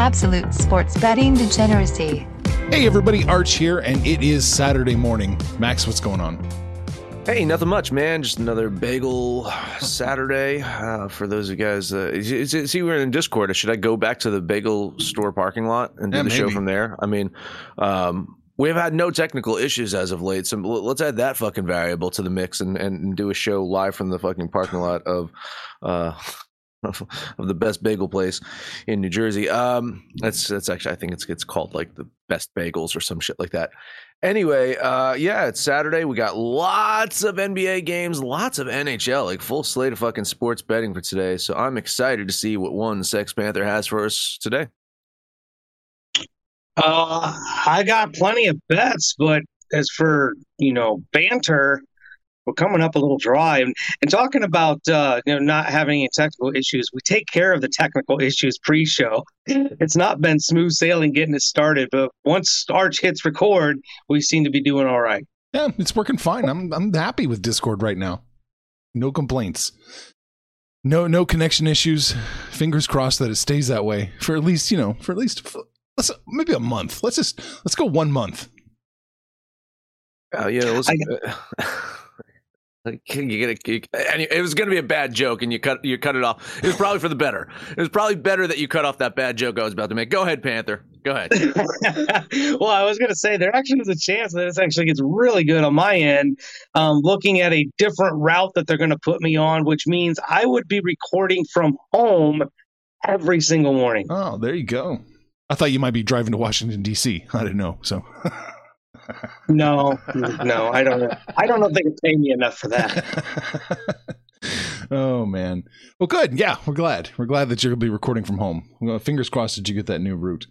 Absolute sports betting degeneracy. Hey everybody, Arch here, and it is Saturday morning. Max, what's going on? Hey, nothing much, man. Just another bagel Saturday. Uh, for those of you guys, uh, see, we're in Discord. Should I go back to the bagel store parking lot and do Yeah, the show from there? I mean, um, we've had no technical issues as of late, so let's add that fucking variable to the mix and, and do a show live from the fucking parking lot of. Uh, of the best bagel place in New Jersey. Um, that's that's actually I think it's it's called like the best bagels or some shit like that. Anyway, uh, yeah, it's Saturday. We got lots of NBA games, lots of NHL, like full slate of fucking sports betting for today. So I'm excited to see what one Sex Panther has for us today. Uh, I got plenty of bets, but as for you know banter, we're coming up a little dry. And, and talking about uh, you know not having any technical issues, we take care of the technical issues pre-show. It's not been smooth sailing getting it started, but once Arch hits record, we seem to be doing all right. Yeah, it's working fine. I'm I'm happy with Discord right now. No complaints. No no connection issues. Fingers crossed that it stays that way for at least, you know, for at least for, let's maybe a month. Let's just let's go one month. Uh, yeah, listen. Like, you get it. you- and It was going to be a bad joke, and you cut you cut it off. It was probably for the better. It was probably better that you cut off that bad joke I was about to make. Go ahead, Panther. Go ahead. well, I was going to say there actually is a chance that this actually gets really good on my end. Um, looking at a different route that they're going to put me on, which means I would be recording from home every single morning. Oh, there you go. I thought you might be driving to Washington D.C. I didn't know. So No, no, I don't. I don't know if they can pay me enough for that. oh man. Well, good. Yeah, we're glad. We're glad that you're gonna be recording from home. Fingers crossed that you get that new route.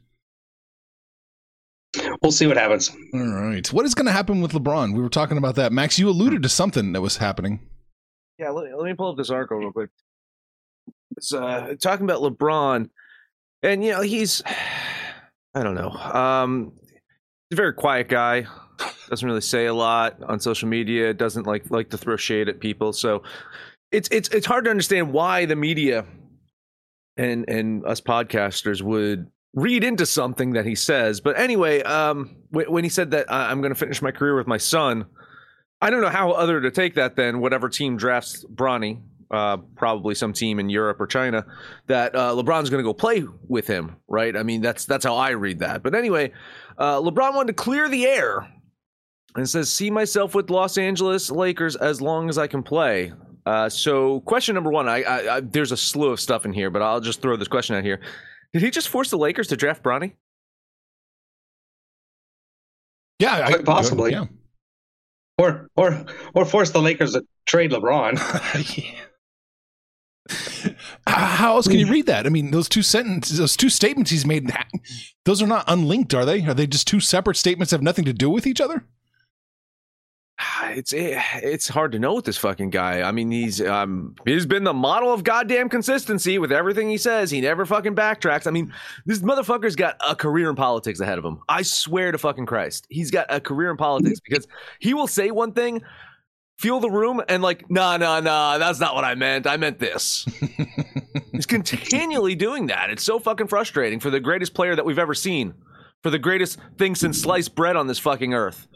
We'll see what happens. All right. What is going to happen with LeBron? We were talking about that. Max, you alluded to something that was happening. Yeah, let, let me pull up this article real quick. It's uh, talking about LeBron, and you know he's, I don't know, um, he's a very quiet guy. Doesn't really say a lot on social media. Doesn't like like to throw shade at people. So it's it's it's hard to understand why the media and and us podcasters would read into something that he says. But anyway, um, when, he said that "I- I'm going to finish my career with my son, I don't know how other to take that than whatever team drafts Bronny, uh, probably some team in Europe or China, that uh, LeBron's going to go play with him, right? I mean, that's that's how I read that. But anyway, uh, LeBron wanted to clear the air and says, "See myself with Los Angeles Lakers as long as I can play." Uh, so, question number one, I, I, I there's a slew of stuff in here, but I'll just throw this question out here: Did he just force the Lakers to draft Bronny? Yeah, Quite possibly. Yeah. Or or or force the Lakers to trade LeBron. How else can you read that? I mean, those two sentences, those two statements he's made, those are not unlinked, are they? Are they just two separate statements have nothing to do with each other? it's eh, it's hard to know with this fucking guy. I mean, he's um he's been the model of goddamn consistency with everything he says. He never fucking backtracks. I mean, this motherfucker's got a career in politics ahead of him. I swear to fucking Christ, he's got a career in politics because he will say one thing, feel the room, and like, nah, nah, nah, that's not what I meant. I meant this. he's continually doing that. It's so fucking frustrating for the greatest player that we've ever seen, for the greatest thing since sliced bread on this fucking earth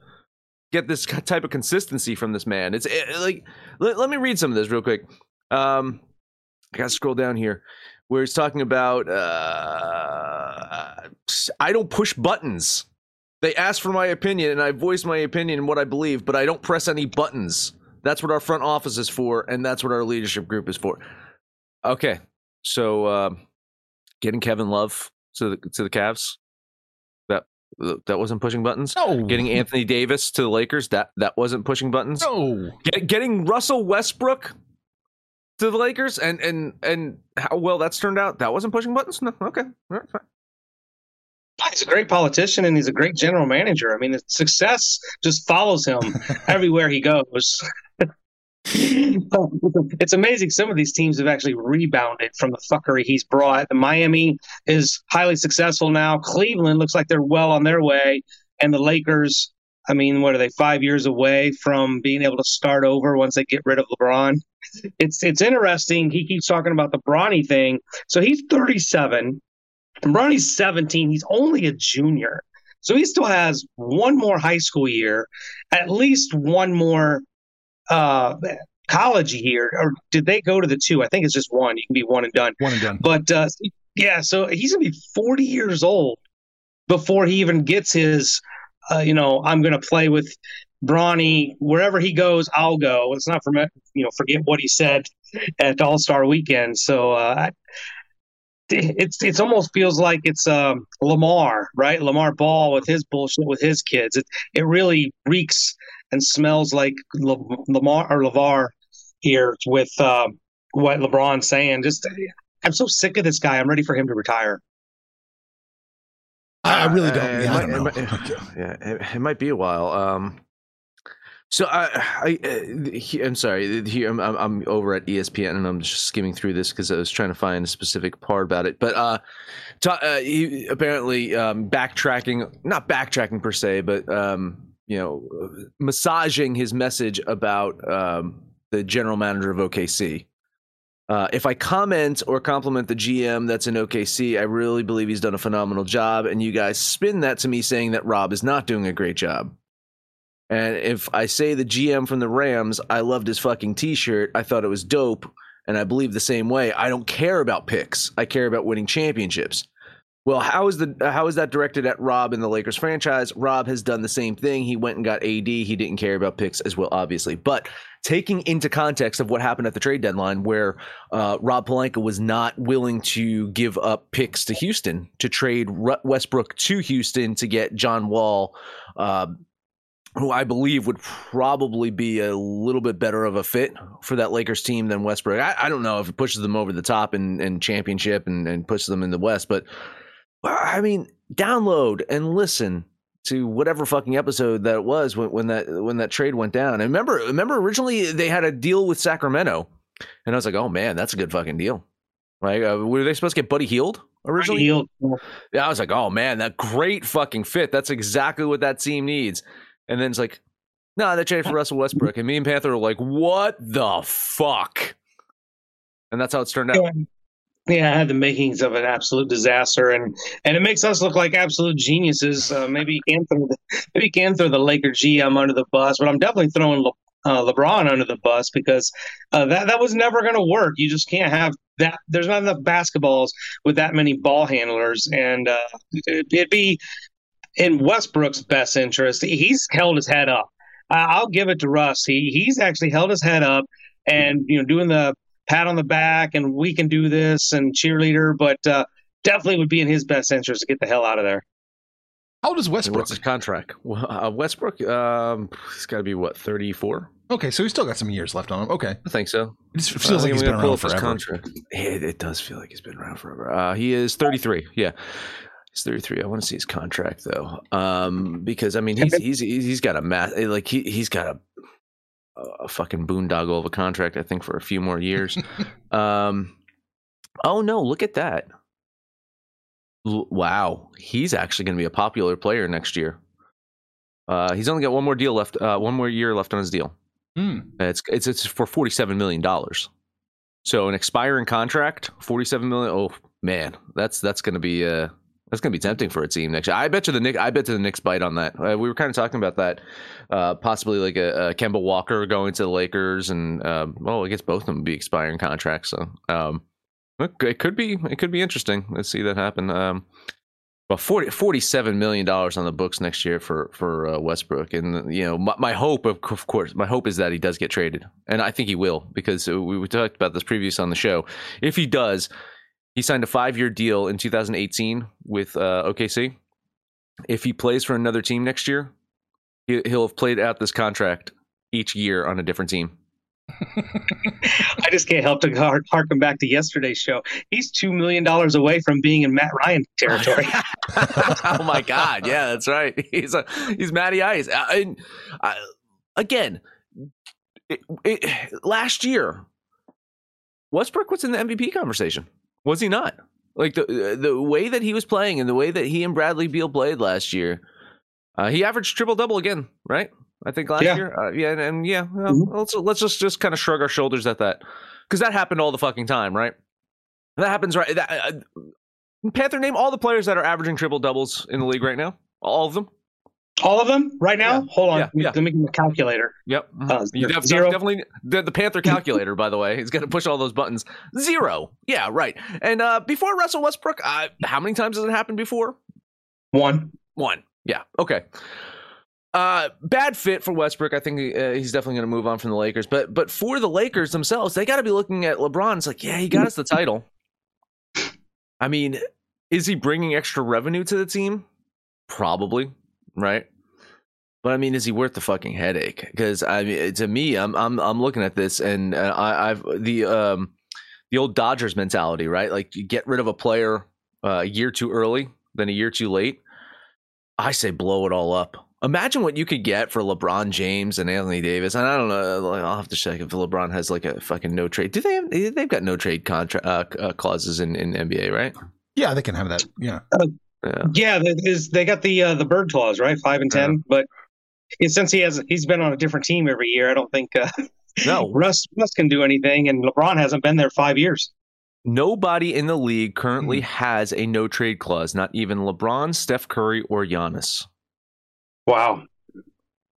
get this type of consistency from this man. It's it, like let, let, me read some of this real quick. Um, I gotta scroll down here where he's talking about uh, I don't push buttons. They ask for my opinion, and I voice my opinion and what I believe, but I don't press any buttons. That's what our front office is for, and that's what our leadership group is for. Okay, so uh, getting Kevin Love to the to the Cavs that wasn't pushing buttons. No. Getting Anthony Davis to the Lakers. That that wasn't pushing buttons. No. Get, getting Russell Westbrook to the Lakers and and and how well that's turned out. That wasn't pushing buttons. No. Okay. All right, fine. He's a great politician and he's a great general manager. I mean, the success just follows him everywhere he goes. it's amazing some of these teams have actually rebounded from the fuckery he's brought. The Miami is highly successful now. Cleveland looks like they're well on their way, and the Lakers. I mean, what are they? Five years away from being able to start over once they get rid of LeBron. It's it's interesting. He keeps talking about the Bronny thing. So he's 37. And Bronny's 17. He's only a junior. So he still has one more high school year, at least one more uh, college year, or did they go to the two? I think it's just one. You can be one and done. One and done. But uh, yeah, so he's gonna be 40 years old before he even gets his. Uh, you know, I'm gonna play with Bronny wherever he goes. I'll go. Let's not forget, you know, forget what he said at All Star Weekend. So uh, it's it's almost feels like it's um, Lamar, right? Lamar Ball with his bullshit with his kids. It it really reeks and smells like Lamar or Lavar here with uh, what LeBron's saying. Just I'm so sick of this guy. I'm ready for him to retire. I really don't. Uh, yeah, might, I don't know. It might, yeah, it, it, might be a while. Um, so I, I, uh, I'm sorry. Here, I'm, I'm over at ESPN and I'm just skimming through this because I was trying to find a specific part about it. But uh, uh he, apparently um, backtracking, not backtracking per se, but um, you know, massaging his message about um, the general manager of OKC. Uh, if I comment or compliment the GM that's in OKC, I really believe he's done a phenomenal job. And you guys spin that to me saying that Rob is not doing a great job. And if I say the GM from the Rams, I loved his fucking t shirt, I thought it was dope, and I believe the same way. I don't care about picks, I care about winning championships. Well, how is the how is that directed at Rob in the Lakers franchise? Rob has done the same thing. He went and got AD. He didn't care about picks as well, obviously. But taking into context of what happened at the trade deadline, where uh, Rob Pelinka was not willing to give up picks to Houston to trade Westbrook to Houston to get John Wall, uh, who I believe would probably be a little bit better of a fit for that Lakers team than Westbrook. I, I don't know if it pushes them over the top in, in championship and, and pushes them in the West, but I mean, download and listen to whatever fucking episode that was when, when that when that trade went down. And remember, remember originally they had a deal with Sacramento, and I was like, oh man, that's a good fucking deal. Like, uh, were they supposed to get Buddy Hield originally? Hield. Yeah, I was like, oh man, that great fucking fit. That's exactly what that team needs. And then it's like, no, nah, they traded for Russell Westbrook, and me and Panther were like, what the fuck? And that's how it's turned out. Yeah, I had the makings of an absolute disaster, and and it makes us look like absolute geniuses. Uh, maybe you can throw the, maybe you can throw the Laker GM under the bus, but I'm definitely throwing Le, uh, LeBron under the bus because uh, that that was never going to work. You just can't have that. There's not enough basketballs with that many ball handlers, and uh, it'd be in Westbrook's best interest. He's held his head up. I'll give it to Russ. He he's actually held his head up and you know doing the pat on the back and we can do this and cheerleader, but uh, definitely would be in his best interest to get the hell out of there. How old is Westbrook? What's his contract? Uh, Westbrook, um, he's got to be what thirty four. Okay, so he's still got some years left on him. Okay, I think so. It feels like he's been around forever. It, it, does feel like he's been around forever. Uh, he is thirty three. Yeah. He's 33. I want to see his contract though, um, because I mean he's he's he's got a math like he he's got a a fucking boondoggle of a contract, I think, for a few more years. um, oh no, look at that! L- wow, he's actually going to be a popular player next year. Uh, he's only got one more deal left, uh, one more year left on his deal. Hmm. It's it's it's for forty seven million dollars. So an expiring contract, forty seven million. Oh man, that's that's going to be uh that's going to be tempting for a team next year. I bet you the Nick. I bet the Knicks bite on that. Uh, we were kind of talking about that, uh, possibly like a, a Kemba Walker going to the Lakers, and um, well, I guess both of them would be expiring contracts. So um, it could be it could be interesting. Let's see that happen. Um, well, 40, 47 million dollars on the books next year for for uh, Westbrook, and you know my, my hope, of, of course, my hope is that he does get traded, and I think he will because we, we talked about this previous on the show. If he does, he signed a five year deal in 2018 with uh, OKC. If he plays for another team next year, he, he'll have played out this contract each year on a different team. I just can't help to har- harken back to yesterday's show. He's two million dollars away from being in Matt Ryan territory. oh my God! Yeah, that's right. He's a he's Matty Ice. Uh, and, uh, again, it, it, last year, Westbrook was in the MVP conversation. Was he not? Like the the way that he was playing and the way that he and Bradley Beal played last year, uh, he averaged triple double again, right? I think last Yeah. year, uh, yeah, and, and yeah. well, Mhm. Let's let's just just kind of shrug our shoulders at that because that happened all the fucking time, right? That happens right. That, uh, Panther, name all the players that are averaging triple doubles in the league right now. All of them. All of them right now. Yeah. Hold on, Yeah, let me- yeah. let me get my calculator. Yep. Uh, You def- zero. definitely the, the Panther calculator, by the way. He's going to push all those buttons. Zero. Yeah, right. And uh, before Russell Westbrook, uh, how many times has it happened before? One. One. Yeah. Okay. Uh, bad fit for Westbrook. I think uh, he's definitely going to move on from the Lakers. But but for the Lakers themselves, they got to be looking at LeBron. It's like, yeah, he got us the title. I mean, is he bringing extra revenue to the team? Probably, right? But I mean, is he worth the fucking headache? Because I mean, to me, I'm I'm I'm looking at this, and uh, I, I've the um the old Dodgers mentality, right? Like you get rid of a player uh, a year too early, then a year too late. I say blow it all up. Imagine what you could get for LeBron James and Anthony Davis. And I don't know. like, I'll have to check if LeBron has like a fucking no trade. Do they have? They've got no trade contract uh, uh, clauses in in NBA, right? Yeah, they can have that. Yeah. Yeah. Yeah, there is, they got the uh, the bird clause, right? Five and ten. But yeah, since he has he's been on a different team every year, I don't think uh, No, Russ Russ can do anything, and LeBron hasn't been there five years. nobody in the league currently has a no trade clause. Not even LeBron, Steph Curry, or Giannis. Wow.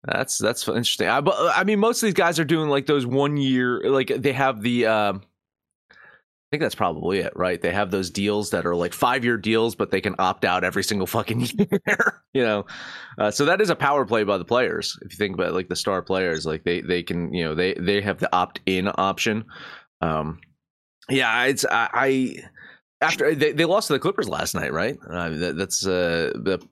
That's that's interesting. I, I mean, most of these guys are doing like those one year, like they have the. Um, I think that's probably it, right? They have those deals that are like five year deals, but they can opt out every single fucking year. you know, uh, so that is a power play by the players. If you think about like the star players, like they they can you know they they have the opt in option. Um, yeah, it's I. I after they, they lost to the Clippers last night, right? Uh, that, that's uh, the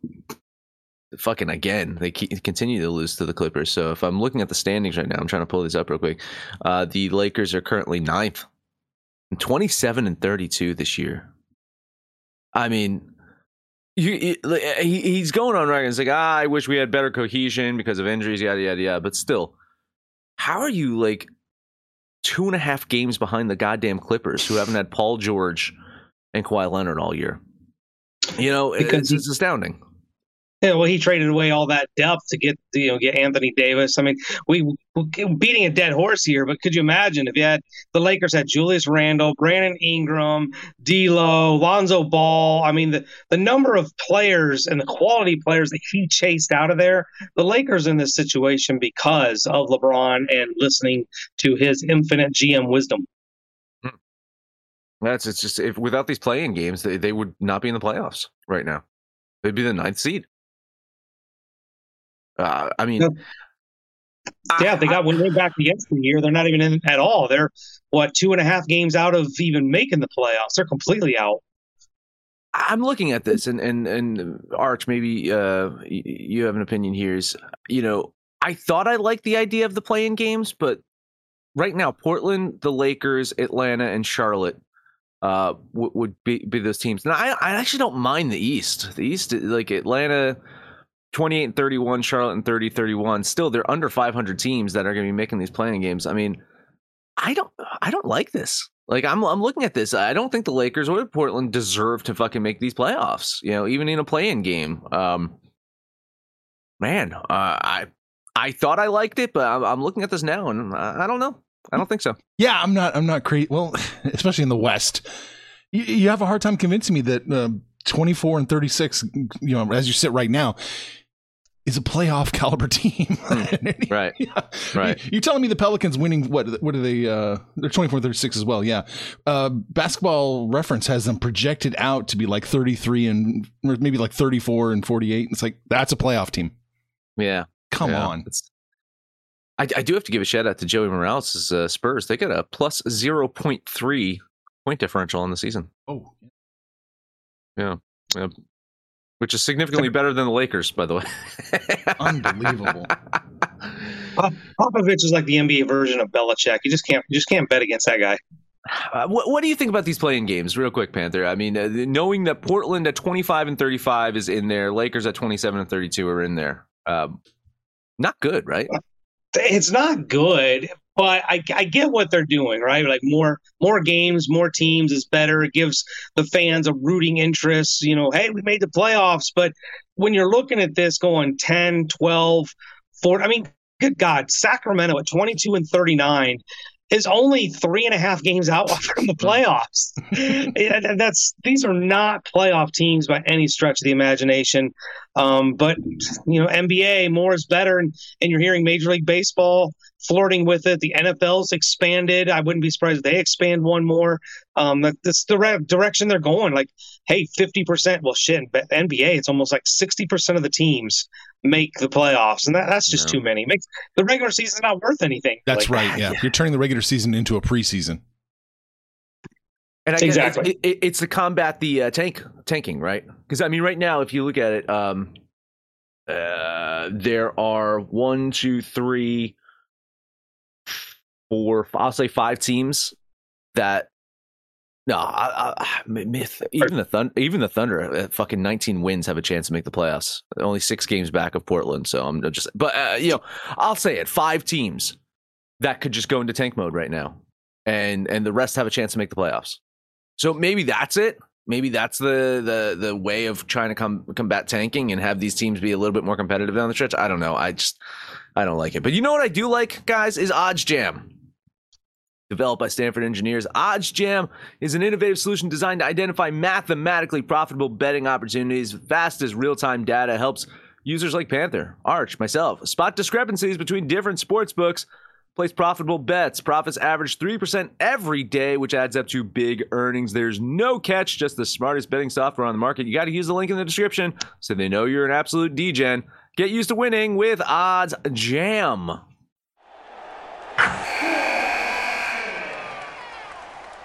fucking again. They continue to lose to the Clippers. So if I'm looking at the standings right now, I'm trying to pull these up real quick. Uh, the Lakers are currently ninth, 27 and 32 this year. I mean, you, you- he, he's going on record. It's like, ah, I wish we had better cohesion because of injuries, yada yada yada. But still, how are you like two and a half games behind the goddamn Clippers, who haven't had Paul George and Kawhi Leonard all year? You know, Because it's, it's astounding. Yeah, well, he traded away all that depth to get you know get Anthony Davis. I mean, we beating a dead horse here, but could you imagine if you had the Lakers had Julius Randle, Brandon Ingram, D'Lo, Lonzo Ball? I mean, the the number of players and the quality players that he chased out of there. The Lakers in this situation because of LeBron and listening to his infinite GM wisdom. That's it's just if without these play-in games, they, they would not be in the playoffs right now. They'd be the ninth seed. Uh, I mean. Yeah, they got one way back the year. They're not even in at all. They're what two and a half games out of even making the playoffs. They're completely out. I'm looking at this, and and and Arch, maybe uh, you have an opinion here. Is you know, I thought I liked the idea of the play-in games, but right now, Portland, the Lakers, Atlanta, and Charlotte uh, w- would be be those teams. And I I actually don't mind the East. The East, like Atlanta, 28 and 31, Charlotte and 30 31. Still, they're under 500 teams that are going to be making these play-in games. I mean, I don't I don't like this. Like I'm I'm looking at this. I don't think the Lakers or Portland deserve to fucking make these playoffs. You know, even in a play-in game. Um, man, uh, I I thought I liked it, but I'm, I'm looking at this now and I, I, don't know. I don't think so. Yeah, I'm not. I'm not crazy. Well, especially in the West, you, you have a hard time convincing me that uh, 24 and 36. You know, as you sit right now, is a playoff caliber team. Hmm. right. yeah. Right. You're telling me the Pelicans winning what what are they uh they're 24 36 as well. Yeah. Uh basketball reference has them projected out to be like 33 and or maybe like 34 and 48. It's like that's a playoff team. Yeah. Come yeah. on. I, I, do have to give a shout out to Joey Morales' uh, Spurs. They got a plus 0.3 point differential on the season. Oh. Yeah. yeah which is significantly better than the Lakers, by the way. Unbelievable. Popovich is like the NBA version of Belichick. You just can't, you just can't bet against that guy. Uh, what, what, do you think about these play-in games, real quick, Panther? I mean, uh, knowing that Portland at 25 and 35 is in there, Lakers at 27 and 32 are in there. Um, not good, right? It's not good, but I, I get what they're doing, right? Like more more games, more teams is better. It gives the fans a rooting interest. You know, hey, we made the playoffs. But when you're looking at this going 10, 12, 4, I mean, good God, Sacramento at 22 and 39 is only three and a half games out from the playoffs. and that's these are not playoff teams by any stretch of the imagination. Um, but you know, NBA more is better, and, and you're hearing Major League Baseball flirting with it. The NFL's expanded. I wouldn't be surprised if they expand one more. Um, that's the re- direction they're going. Like, hey, fifty percent. Well, shit, NBA, it's almost like sixty percent of the teams make the playoffs, and that, that's just too many. makes the regular season not worth anything. That's like, right. Yeah. yeah, you're turning the regular season into a preseason. And I exactly, it, it, it's to combat the uh, tank tanking, right? Because I mean, right now, if you look at it, um, uh, there are one, two, three, four, I'll say five teams that no, I, I, myth. Even the Thunder, even the Thunder, at fucking nineteen wins, have a chance to make the playoffs. Only six games back of Portland, so I'm just. But uh, you know, I'll say it: five teams that could just go into tank mode right now, and and the rest have a chance to make the playoffs. So maybe that's it. Maybe that's the the the way of trying to come combat tanking and have these teams be a little bit more competitive down the stretch. I don't know. I just I don't like it. But you know what I do like, guys, is OddsJam. Developed by Stanford engineers, OddsJam is an innovative solution designed to identify mathematically profitable betting opportunities fast as real time data helps users like Panther, Arch, myself spot discrepancies between different sports books, place profitable bets. Profits average 3% every day, which adds up to big earnings. There's no catch, just the smartest betting software on the market. You got to use the link in the description so they know you're an absolute Degen. Get used to winning with Odds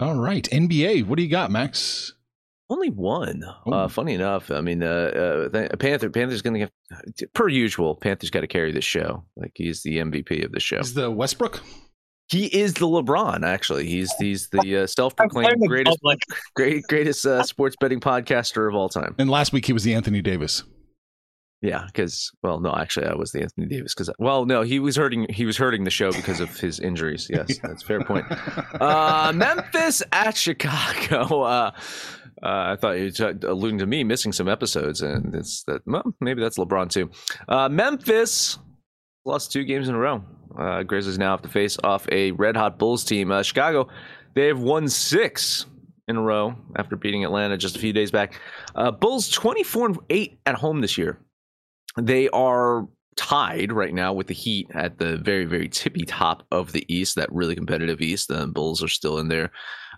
All right, NBA. What do you got, Max? Only one. Uh, funny enough, I mean, uh, uh, Panther. Panther's going to get, per usual. Panther's got to carry this show. Like he's the MVP of the show. He's the Westbrook. He is the LeBron. Actually, he's he's the uh, self-proclaimed greatest great, greatest uh, sports betting podcaster of all time. And last week he was the Anthony Davis. Yeah, because well, no, actually, I was the Anthony Davis because well, no, he was hurting. He was hurting the show because of his injuries. Yes, yeah. that's fair point. Uh, Memphis at Chicago. Uh, uh, I thought you were alluding to me missing some episodes, and it's that well, maybe that's LeBron too. Uh, Memphis lost two games in a row. Uh, Grizzlies now have to face off a red hot Bulls team. Uh, Chicago, they have won six in a row after beating Atlanta just a few days back. Uh, Bulls 24 and 8 at home this year. They are tied right now with the Heat at the very, very tippy top of the East, that really competitive East. The Bulls are still in there.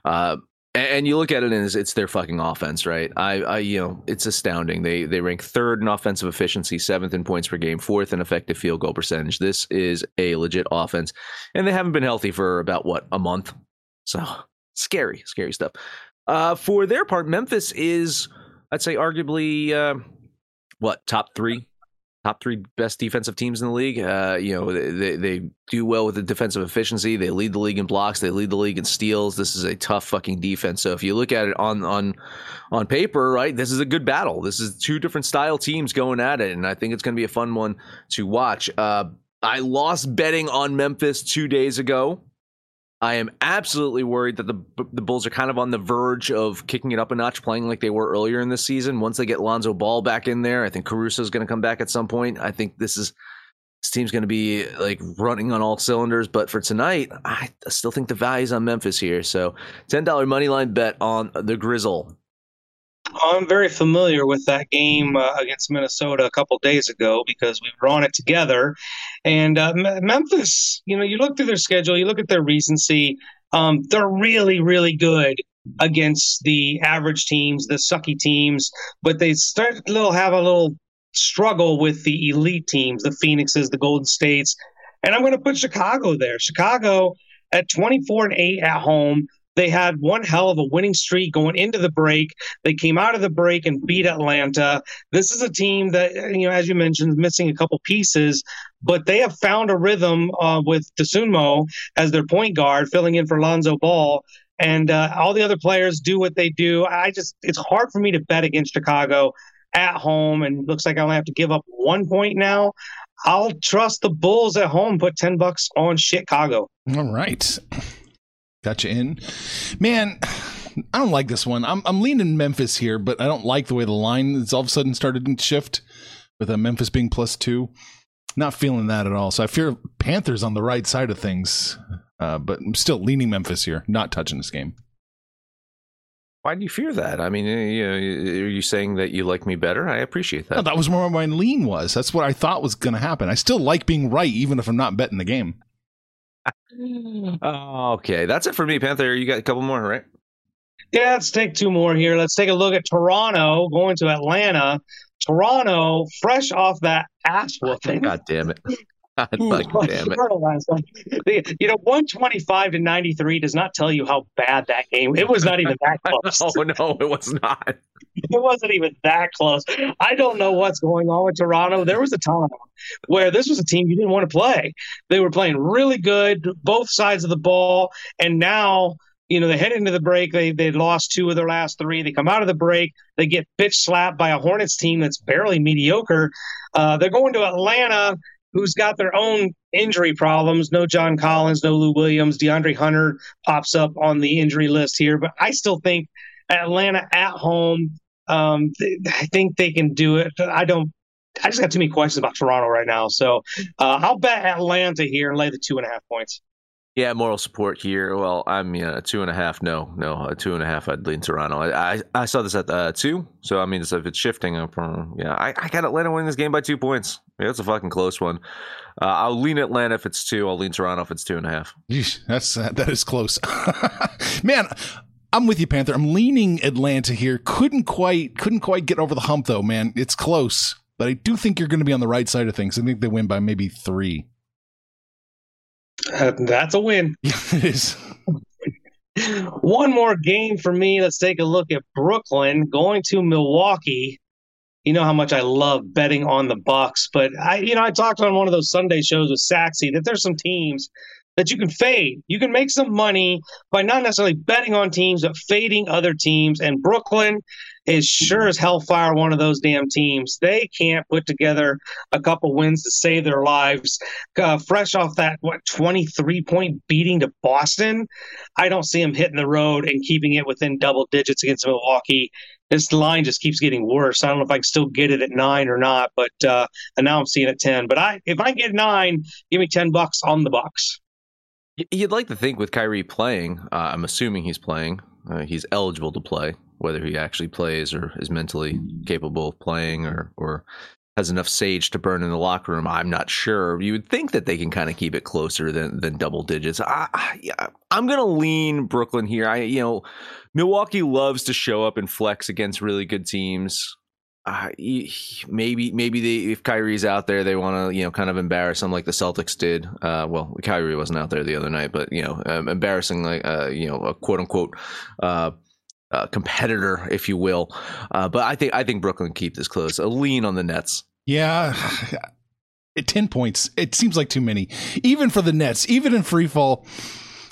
Uh, and you look at it and it's, their fucking offense, right? I, I, you know, it's astounding. They they rank third in offensive efficiency, seventh in points per game, fourth in effective field goal percentage. This is a legit offense, and they haven't been healthy for about what a month. So scary, scary stuff. Uh, for their part, Memphis is, I'd say, arguably uh, what top three top three best defensive teams in the league. Uh, you know, they, they do well with the defensive efficiency. They lead the league in blocks. They lead the league in steals. This is a tough fucking defense. So if you look at it on on on paper, right, this is a good battle. This is two different style teams going at it, and I think it's going to be a fun one to watch. Uh, I lost betting on Memphis two days ago. I am absolutely worried that the the Bulls are kind of on the verge of kicking it up a notch, playing like they were earlier in the season. Once they get Lonzo Ball back in there, I think Caruso is going to come back at some point. I think this is this team's going to be like running on all cylinders. But for tonight, I still think the value's on Memphis here. So ten dollar money line bet on the Grizzle I'm very familiar with that game uh, against Minnesota a couple days ago because we were on it together. And uh, M- Memphis, you know, you look through their schedule, you look at their recency, um, they're really, really good against the average teams, the sucky teams, but they start a little have a little struggle with the elite teams, the Phoenixes, the Golden States. And I'm going to put Chicago there. Chicago at 24 and 8 at home they had one hell of a winning streak going into the break. They came out of the break and beat Atlanta. This is a team that, you know, as you mentioned, missing a couple pieces, but they have found a rhythm uh, with Dosunmu as their point guard, filling in for Lonzo Ball. And uh, all the other players do what they do. I just, it's hard for me to bet against Chicago at home. And looks like I only have to give up one point now. I'll trust the Bulls at home, put 10 bucks on Chicago. All right got you in. Man, I don't like this one. I'm I'm leaning Memphis here, but I don't like the way the line is all of a sudden started to shift with a Memphis being plus two. Not feeling that at all. So I fear Panthers on the right side of things, uh, but I'm still leaning Memphis here, not touching this game. Why do you fear that? I mean, you know, are you saying that you like me better? I appreciate that. No, that was more my lean was. That's what I thought was going to happen. I still like being right, even if I'm not betting the game. Oh, okay, that's it for me, Panther. You got a couple more, right? Yeah, let's take two more here. Let's take a look at Toronto going to Atlanta. Toronto, fresh off that oh, ass whooping. God damn it. God damn it. You know, 125 to 93 does not tell you how bad that game. It was not even that close. oh no, it was not. It wasn't even that close. I don't know what's going on with Toronto. There was a time where this was a team you didn't want to play. They were playing really good, both sides of the ball, and now you know, they head into the break. They they lost two of their last three. They come out of the break. They get bitch slapped by a Hornets team that's barely mediocre. Uh, they're going to Atlanta who's got their own injury problems. No John Collins, no Lou Williams. DeAndre Hunter pops up on the injury list here, but I still think Atlanta at home. Um, I think they can do it. I don't. I just got too many questions about Toronto right now, so uh, I'll bet Atlanta here and lay the two and a half points. Yeah, moral support here. Well, I'm yeah, two and a half. No, no, a two and a half. I'd lean Toronto. I I, I saw this at uh, two, so I mean, if it's shifting up, from yeah, I, I got Atlanta winning this game by two points. Yeah, it's a fucking close one. Uh, I'll lean Atlanta if it's two. I'll lean Toronto if it's two and a half. Yeesh, that's that is close, man. I'm with you, Panther. I'm leaning Atlanta here. Couldn't quite couldn't quite get over the hump though, man. It's close, but I do think you're going to be on the right side of things. I think they win by maybe three. Uh, that's a win. it is. One more game for me. Let's take a look at Brooklyn going to Milwaukee. You know how much I love betting on the Bucks, but I, you know, I talked on one of those Sunday shows with Saxy that there's some teams that you can fade. You can make some money by not necessarily betting on teams, but fading other teams. And Brooklyn is sure as hellfire one of those damn teams. They can't put together a couple wins to save their lives. Uh, fresh off that what 23 point beating to Boston, I don't see them hitting the road and keeping it within double digits against Milwaukee. this line just keeps getting worse. I don't know if I can still get it at nine or not, but uh, and now I'm seeing it ten. But I, if I get nine, give me ten bucks on the Bucks. You'd like to think with Kyrie playing, uh, I'm assuming he's playing. Uh, he's eligible to play, whether he actually plays or is mentally capable of playing or or has enough sage to burn in the locker room. I'm not sure. You would think that they can kind of keep it closer than than double digits. I, yeah, I'm gonna lean Brooklyn here. I you know, Milwaukee loves to show up and flex against really good teams. Uh, maybe maybe they if Kyrie's out there, they want to you know kind of embarrass them like the Celtics did. Uh, well, Kyrie wasn't out there the other night, but you know, um, embarrassing like uh, you know a quote unquote uh, uh, competitor, if you will. Uh, but I think I think Brooklyn keep this close. A lean on the Nets. Yeah. 10 points, it seems like too many. Even for the Nets, even in free fall,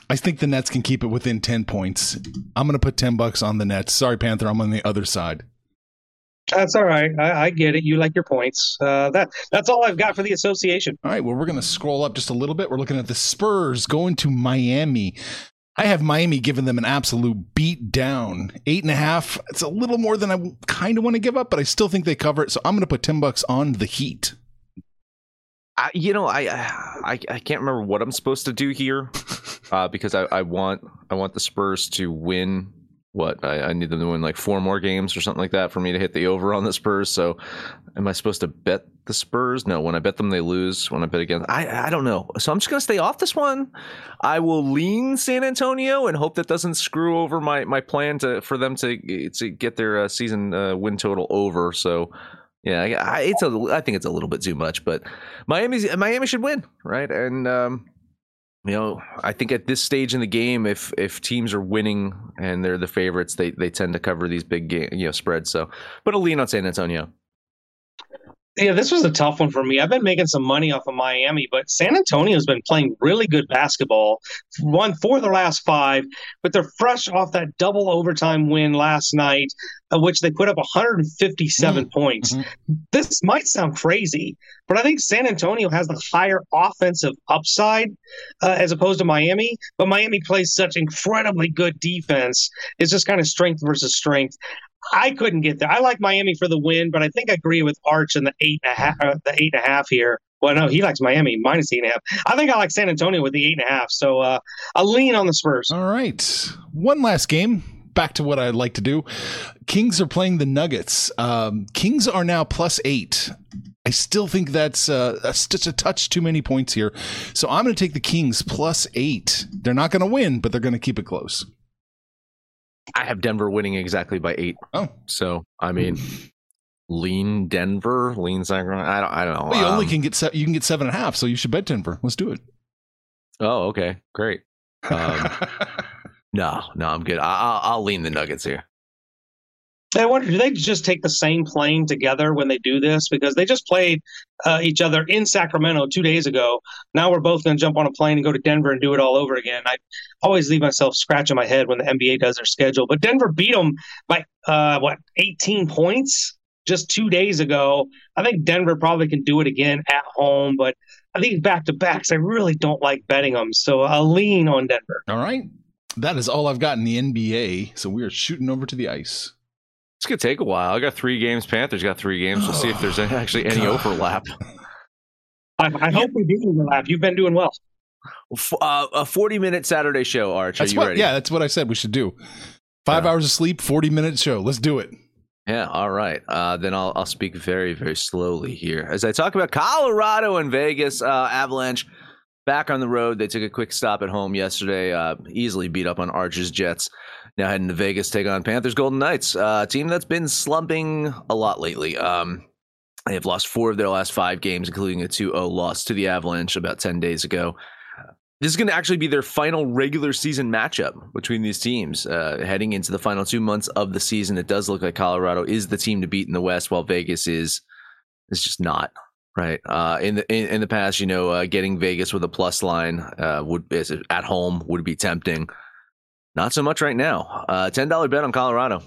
I think the Nets can keep it within 10 points. I'm going to put 10 bucks on the Nets. Sorry, Panther, I'm on the other side. That's all right. I, I get it. You like your points. Uh, that that's all I've got for the association. All right. Well, we're going to scroll up just a little bit. We're looking at the Spurs going to Miami. I have Miami giving them an absolute beat down. Eight and a half. It's a little more than I kind of want to give up, but I still think they cover it. So I'm going to put 10 bucks on the Heat. I, you know, I, I I can't remember what I'm supposed to do here, uh, because I, I want I want the Spurs to win what I, I, need them to win like four more games or something like that for me to hit the over on the Spurs. So, am I supposed to bet the Spurs? No. When I bet them, they lose. When I bet against, I I don't know. So I'm just gonna stay off this one. I will lean San Antonio and hope that doesn't screw over my my plan to for them to to get their uh, season uh, win total over. So. Yeah, I, it's a. I think it's a little bit too much, but Miami's Miami should win, right? And um, you know, I think at this stage in the game, if if teams are winning and they're the favorites, they they tend to cover these big game, you know spreads. So, but a lean on San Antonio. Yeah, this was a tough one for me. I've been making some money off of Miami, but San Antonio's been playing really good basketball. Won four of the last five, but they're fresh off that double overtime win last night, of which they put up 157 mm. points. Mm-hmm. This might sound crazy, but I think San Antonio has the higher offensive upside uh, as opposed to Miami. But Miami plays such incredibly good defense. It's just kind of strength versus strength. I couldn't get there. I like Miami for the win, but I think I agree with Arch in the eight and a half. Uh, the eight and a half here. Well, no, he likes Miami minus eight and a half. I think I like San Antonio with the eight and a half. So uh, a lean on the Spurs. All right, one last game. Back to what I like to do. Kings are playing the Nuggets. Um, Kings are now plus eight. I still think that's uh, just a touch too many points here. So I'm going to take the Kings plus eight. They're not going to win, but they're going to keep it close. I have Denver winning exactly by eight. Oh, so I mean, lean Denver, lean Sacramento. I don't. I don't know. Well, you um, only can get se- you can get seven and a half, so you should bet Denver. Let's do it. Oh, okay, great. Um, no, no, I'm good. I, will I'll lean the Nuggets here. I wonder, do they just take the same plane together when they do this? Because they just played uh, each other in Sacramento two days ago. Now we're both going to jump on a plane and go to Denver and do it all over again. I always leave myself scratching my head when the NBA does their schedule. But Denver beat them by, uh, what, 18 points just two days ago. I think Denver probably can do it again at home, but I think back to backs, I really don't like betting them. So I'll lean on Denver. All right. That is all I've got in the NBA. So we are shooting over to the ice. It's gonna take a while. I got three games. Panthers got three games. We'll see if there's actually any overlap. I, I hope we do overlap. You've been doing well. Uh, a 40 minute Saturday show, Arch. That's Are you what, ready? Yeah, that's what I said we should do. Five yeah. hours of sleep, 40 minute show. Let's do it. Yeah, all right. Uh, then I'll, I'll speak very, very slowly here. As I talk about Colorado and Vegas, uh, Avalanche back on the road. They took a quick stop at home yesterday, uh, easily beat up on Archer's Jets. Now heading to Vegas, take on Panthers Golden Knights, uh, team that's been slumping a lot lately. Um, they have lost four of their last five games, including a 2 0 loss to the Avalanche about 10 days ago. This is going to actually be their final regular season matchup between these teams. Uh, heading into the final two months of the season, it does look like Colorado is the team to beat in the West, while Vegas is is just not. Right. Uh, in the in, in, the past, you know, uh, getting Vegas with a plus line uh, would at home would be tempting. Not so much right now. Uh, Ten dollar bet on Colorado.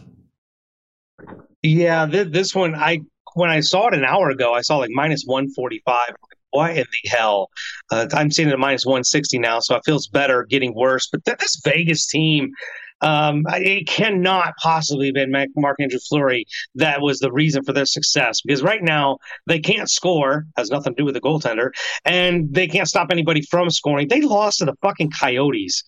Yeah, th- this one I when I saw it an hour ago, I saw like minus one forty five. What in the hell? Uh, I'm seeing it at minus one sixty now, so it feels better, getting worse. But th- this Vegas team, Um, it cannot possibly have been Marc-Andre Fleury that was the reason for their success because right now they can't score, has nothing to do with the goaltender, and they can't stop anybody from scoring. They lost to the fucking Coyotes.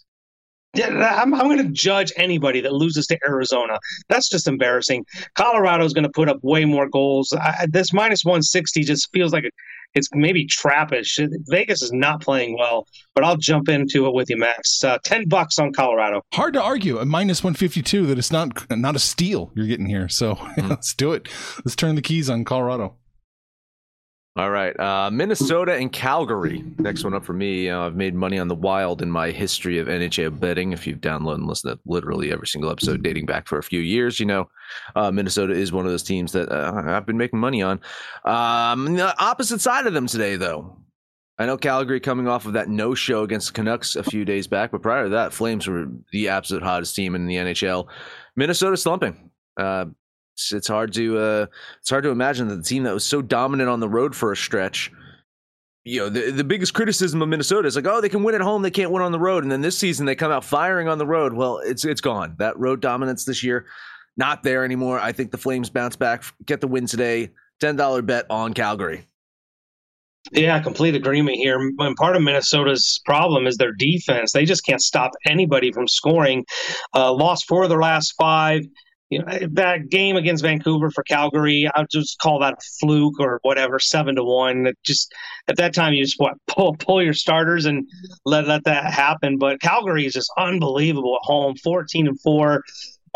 I'm, I'm going to judge anybody that loses to Arizona. That's just embarrassing. Colorado is going to put up way more goals. I, this minus 160 just feels like it's maybe trappish. Vegas is not playing well, but I'll jump into it with you, Max. Uh, Ten bucks on Colorado. Hard to argue a minus 152 that it's not not a steal you're getting here. So mm. let's do it. Let's turn the keys on Colorado. All right. Uh, Minnesota and Calgary. Next one up for me. Uh, I've made money on the Wild in my history of NHL betting. If you've downloaded and listened to literally every single episode dating back for a few years, you know uh, Minnesota is one of those teams that uh, I've been making money on. Um, the opposite side of them today, though. I know Calgary coming off of that no show against the Canucks a few days back, but prior to that, Flames were the absolute hottest team in the NHL. Minnesota slumping. Uh, it's, it's hard to uh, it's hard to imagine that the team that was so dominant on the road for a stretch. You know, the, the biggest criticism of Minnesota is like, oh, they can win at home, they can't win on the road, and then this season they come out firing on the road. Well, it's it's gone. That road dominance this year, not there anymore. I think the Flames bounce back, get the win today. Ten dollar bet on Calgary. Yeah, complete agreement here. And part of Minnesota's problem is their defense. They just can't stop anybody from scoring. Uh, lost four of their last five you know that game against Vancouver for Calgary, I'll just call that a fluke or whatever, seven to one. It just at that time you just what pull pull your starters and let let that happen. But Calgary is just unbelievable at home, fourteen and four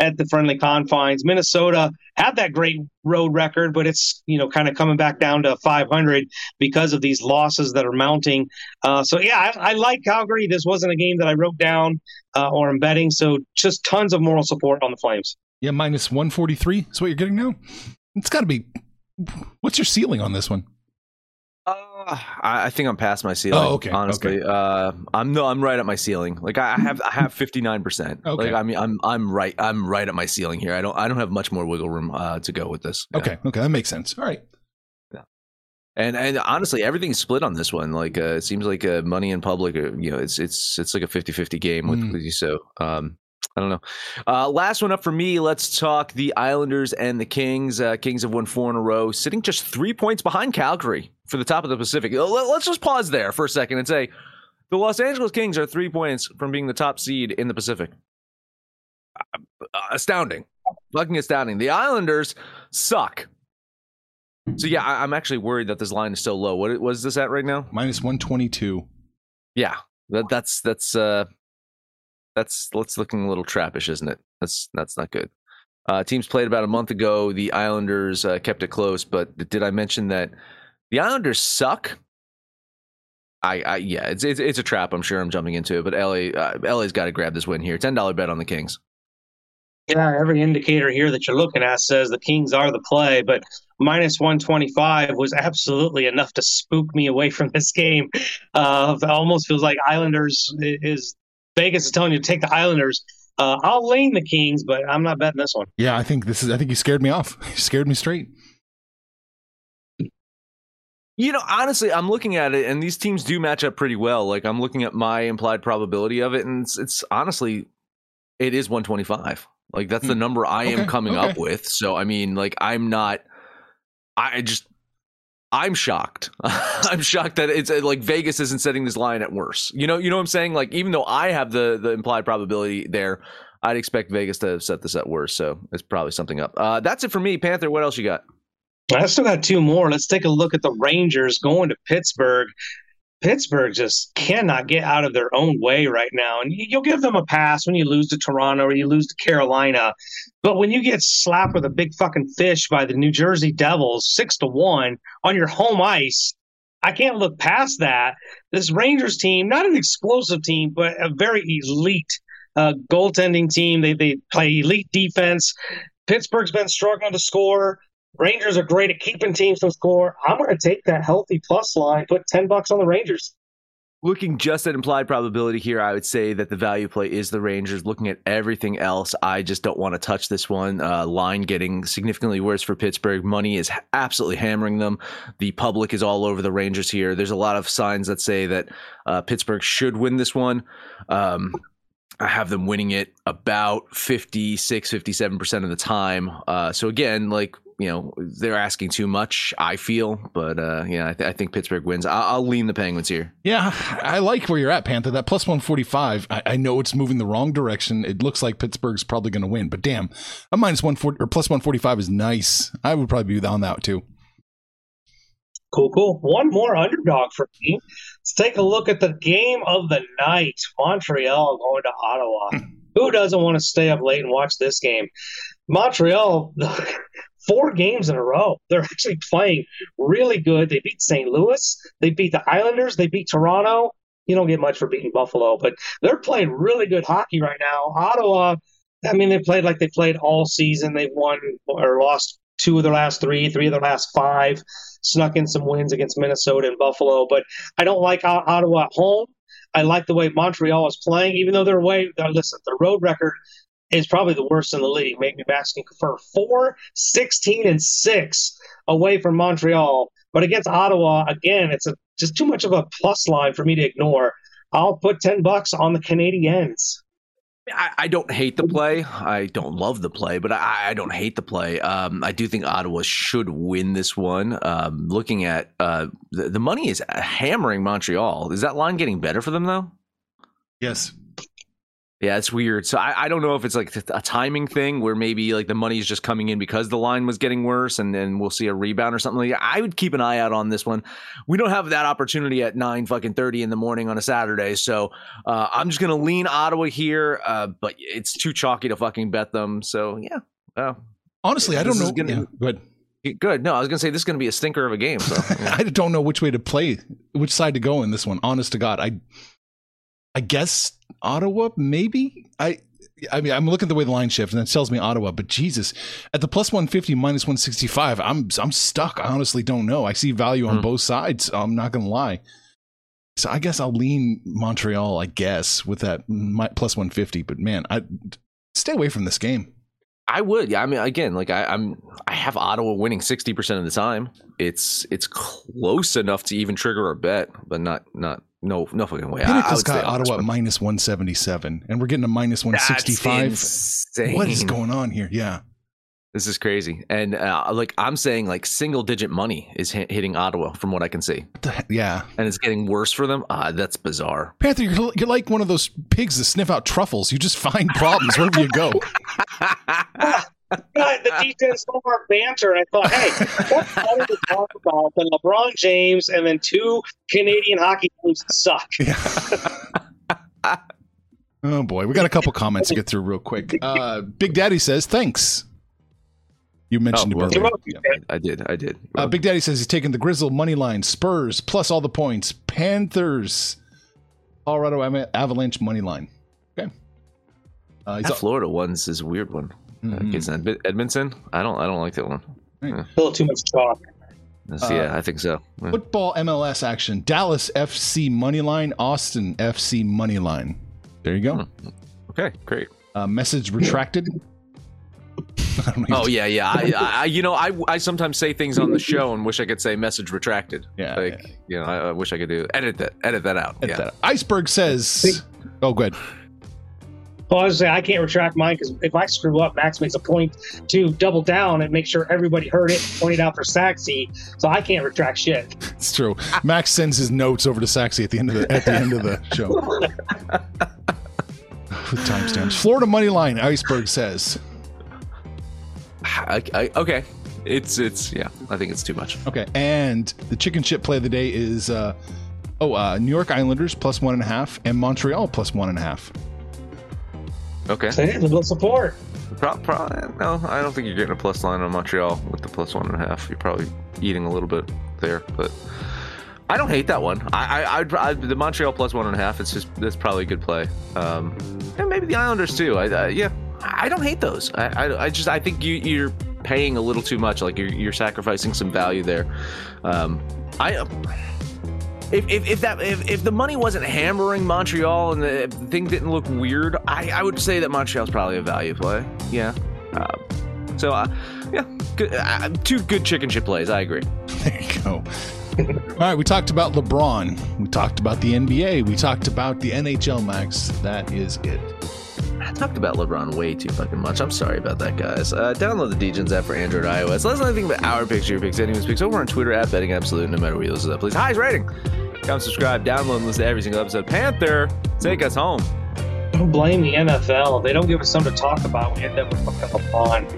at the friendly confines. Minnesota had that great road record, but it's you know kind of coming back down to 500 because of these losses that are mounting. Uh, so yeah, I, I, like Calgary. This wasn't a game that I wrote down uh, or I'm betting, so just tons of moral support on the Flames. Yeah, minus 143 is what you're getting now. It's got to be. What's your ceiling on this one? Uh, I think I'm past my ceiling. Oh, okay. Honestly, okay. Uh, I'm no, I'm right at my ceiling. Like I have, I have 59. percent Okay. Like I mean, I'm, I'm right, I'm right at my ceiling here. I don't, I don't have much more wiggle room uh, to go with this. Yeah. Okay. Okay, that makes sense. All right. Yeah. And and honestly, everything's split on this one. Like uh, it seems like uh, money in public. Uh, you know, it's it's it's like a 50-50 game with, mm. with you. So um, I don't know. Uh, last one up for me. Let's talk the Islanders and the Kings. Uh, Kings have won four in a row, sitting just three points behind Calgary for the top of the Pacific. Let's just pause there for a second and say the Los Angeles Kings are three points from being the top seed in the Pacific. Uh, astounding. Fucking astounding. The Islanders suck. So, yeah, I- am actually worried that this line is so low. What was this at right now? Minus 122. Yeah, that, that's that's uh that's that's looking a little trappish, isn't it? That's that's not good. Uh, teams played about a month ago. The Islanders uh, kept it close, but did I mention that the Islanders suck? I, I yeah, it's, it's, it's a trap. I'm sure I'm jumping into it, but LA uh, LA's got to grab this win here. Ten dollar bet on the Kings. Yeah, every indicator here that you're looking at says the Kings are the play, but minus 125 was absolutely enough to spook me away from this game. Uh, almost feels like Islanders is Vegas is telling you to take the Islanders. Uh, I'll lean the Kings, but I'm not betting this one. Yeah, I think this is. I think you scared me off. You scared me straight. You know, honestly, I'm looking at it, and these teams do match up pretty well. Like I'm looking at my implied probability of it, and it's, it's honestly, it is 125. Like that's the hmm. number I am coming okay. up with. So I mean, like I'm not. I just I'm shocked. I'm shocked that it's like Vegas isn't setting this line at worse. You know, you know what I'm saying? Like even though I have the the implied probability there, I'd expect Vegas to set this at worse. So it's probably something up. Uh, that's it for me, Panther. What else you got? I still got two more. Let's take a look at the Rangers going to Pittsburgh. Pittsburgh just cannot get out of their own way right now. And you'll give them a pass when you lose to Toronto or you lose to Carolina. But when you get slapped with a big fucking fish by the New Jersey Devils, six to one on your home ice, I can't look past that. This Rangers team, not an explosive team, but a very elite uh, goaltending team. They, they play elite defense. Pittsburgh's been struggling to score. Rangers are great at keeping teams from score. I'm going to take that healthy plus line, put 10 bucks on the Rangers. Looking just at implied probability here, I would say that the value play is the Rangers. Looking at everything else, I just don't want to touch this one. Uh, line getting significantly worse for Pittsburgh. Money is absolutely hammering them. The public is all over the Rangers here. There's a lot of signs that say that uh, Pittsburgh should win this one. Um, I have them winning it about 56, 57% of the time. Uh, so again, like, you know, they're asking too much, I feel. But uh, yeah, I, th- I think Pittsburgh wins. I'll, I'll lean the Penguins here. Yeah, I like where you're at, Panther. That plus 145, I, I know it's moving the wrong direction. It looks like Pittsburgh's probably going to win, but damn, a minus 140 or plus 145 is nice. I would probably be on that too. Cool, cool. One more underdog for me. Let's take a look at the game of the night. Montreal going to Ottawa. Hmm. Who doesn't want to stay up late and watch this game? Montreal, four games in a row. They're actually playing really good. They beat St. Louis. They beat the Islanders. They beat Toronto. You don't get much for beating Buffalo, but they're playing really good hockey right now. Ottawa, I mean, they played like they played all season. They've won or lost two of their last three, three of their last five, snuck in some wins against Minnesota and Buffalo. But I don't like Ottawa at home. I like the way Montreal is playing, even though they're away. Uh, listen, their road record is probably the worst in the league. Maybe can confirm. 4, 16, and 6 away from Montreal. But against Ottawa, again, it's a, just too much of a plus line for me to ignore. I'll put 10 bucks on the Canadiens. I, I, don't hate the play. I don't love the play, but I, I don't hate the play. Um, I do think Ottawa should win this one. Um, looking at uh, the, the money is hammering Montreal. Is that line getting better for them though? Yes. Yeah, it's weird. So I, I don't know if it's like a timing thing where maybe like the money is just coming in because the line was getting worse, and then we'll see a rebound or something like that. I would keep an eye out on this one. We don't have that opportunity at nine fucking thirty in the morning on a Saturday, so uh, I'm just gonna lean Ottawa here. Uh, but it's too chalky to fucking bet them. So yeah. Uh, Honestly, I don't know. Gonna, yeah, good. Good. No, I was gonna say this is gonna be a stinker of a game. So yeah. I don't know which way to play, which side to go in this one. Honest to God, I, I guess Ottawa, maybe. I I mean, I'm looking at the way the line shifts, and it tells me Ottawa. But Jesus, at the plus 150, minus 165, I'm I'm stuck. I honestly don't know. I see value on mm. both sides. I'm not gonna lie. So I guess I'll lean Montreal. I guess with that plus 150. But man, I stay away from this game. I would. Yeah. I mean, again, like I, I'm, I have Ottawa winning 60% of the time. It's, it's close enough to even trigger a bet, but not, not no, no fucking way. Pinnacle's got Ottawa minus 177, and we're getting a minus 165. What is going on here? Yeah. This is crazy. And uh, like I'm saying, like single digit money is hitting Ottawa from what I can see. yeah. And it's getting worse for them. Uh, that's bizarre. Panther, you're, you're like one of those pigs that sniff out truffles. You just find problems wherever you go. the defense no more banter, and I thought, hey, what's better to talk about than LeBron James and then two Canadian hockey teams that suck? Yeah. oh boy, we got a couple comments to get through real quick. Uh, Big Daddy says thanks. You mentioned oh, it well, yeah. I did. I did. Uh, Big Daddy says he's taking the Grizzle money line, Spurs plus all the points, Panthers, Colorado Avalanche money line. Okay. Uh, that Florida one's is a weird one. Mm-hmm. Uh, Edmonton. I don't. I don't like that one. Yeah. A little too much chalk. Uh, yeah, I think so. Yeah. Football MLS action: Dallas FC money line, Austin FC money line. There you go. Hmm. Okay, great. Uh, message retracted. oh yeah, yeah. I, I, you know, I, I sometimes say things on the show and wish I could say message retracted. Yeah, like yeah. you know, I, I, wish I could do edit that, edit that out. Edit yeah. That out. Iceberg says, "Oh, good." Well, I was say I can't retract mine because if I screw up, Max makes a point to double down and make sure everybody heard it, point it out for Saxy. So I can't retract shit. It's true. Max sends his notes over to Saxy at the end of the at the end of the show. With timestamps. Florida money line. Iceberg says. I, I, okay, it's it's yeah. I think it's too much. Okay, and the chicken chip play of the day is uh, oh uh, New York Islanders plus one and a half and Montreal plus one and a half. Okay. a little support. Pro- pro- no, I don't think you're getting a plus line on Montreal with the plus one and a half. You're probably eating a little bit there, but I don't hate that one. I, I, I'd, I, the Montreal plus one and a half. It's just that's probably a good play. Um, and maybe the Islanders too. I, I yeah, I don't hate those. I, I, I just I think you you're paying a little too much. Like you're you're sacrificing some value there. Um, I if, if, if that if, if the money wasn't hammering Montreal and the thing didn't look weird, I, I would say that Montreal's probably a value play. Yeah. Uh, so uh, yeah, good, uh, two good chicken chip plays. I agree. There you go. All right, we talked about LeBron. We talked about the NBA. We talked about the NHL Max. That is it. I talked about LeBron way too fucking much. I'm sorry about that, guys. Uh, download the DJs app for Android iOS. Let us know anything about our picks, your picks, anyone's picks over on Twitter at Betting Absolute, no matter where you listen to that. Please, highest rating. Come subscribe, download, and listen to every single episode. Panther, take us home. Don't blame the NFL. They don't give us something to talk about. We end up with fucking LeBron.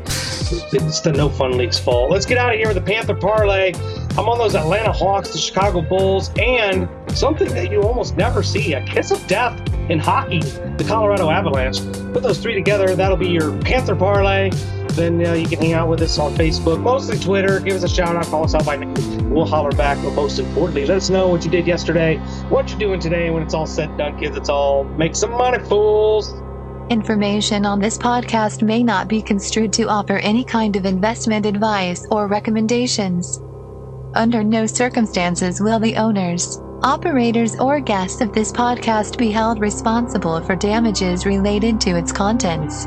It's the no fun league's fault. Let's get out of here with the Panther parlay. I'm on those Atlanta Hawks, the Chicago Bulls, and something that you almost never see a kiss of death in hockey, the Colorado Avalanche. Put those three together, that'll be your Panther parlay. Then uh, you can hang out with us on Facebook, mostly Twitter. Give us a shout out, call us out by name. We'll holler back. But most importantly, let us know what you did yesterday, what you're doing today. When it's all said and done, kids, it's all make some money, fools. Information on this podcast may not be construed to offer any kind of investment advice or recommendations. Under no circumstances will the owners, operators, or guests of this podcast be held responsible for damages related to its contents.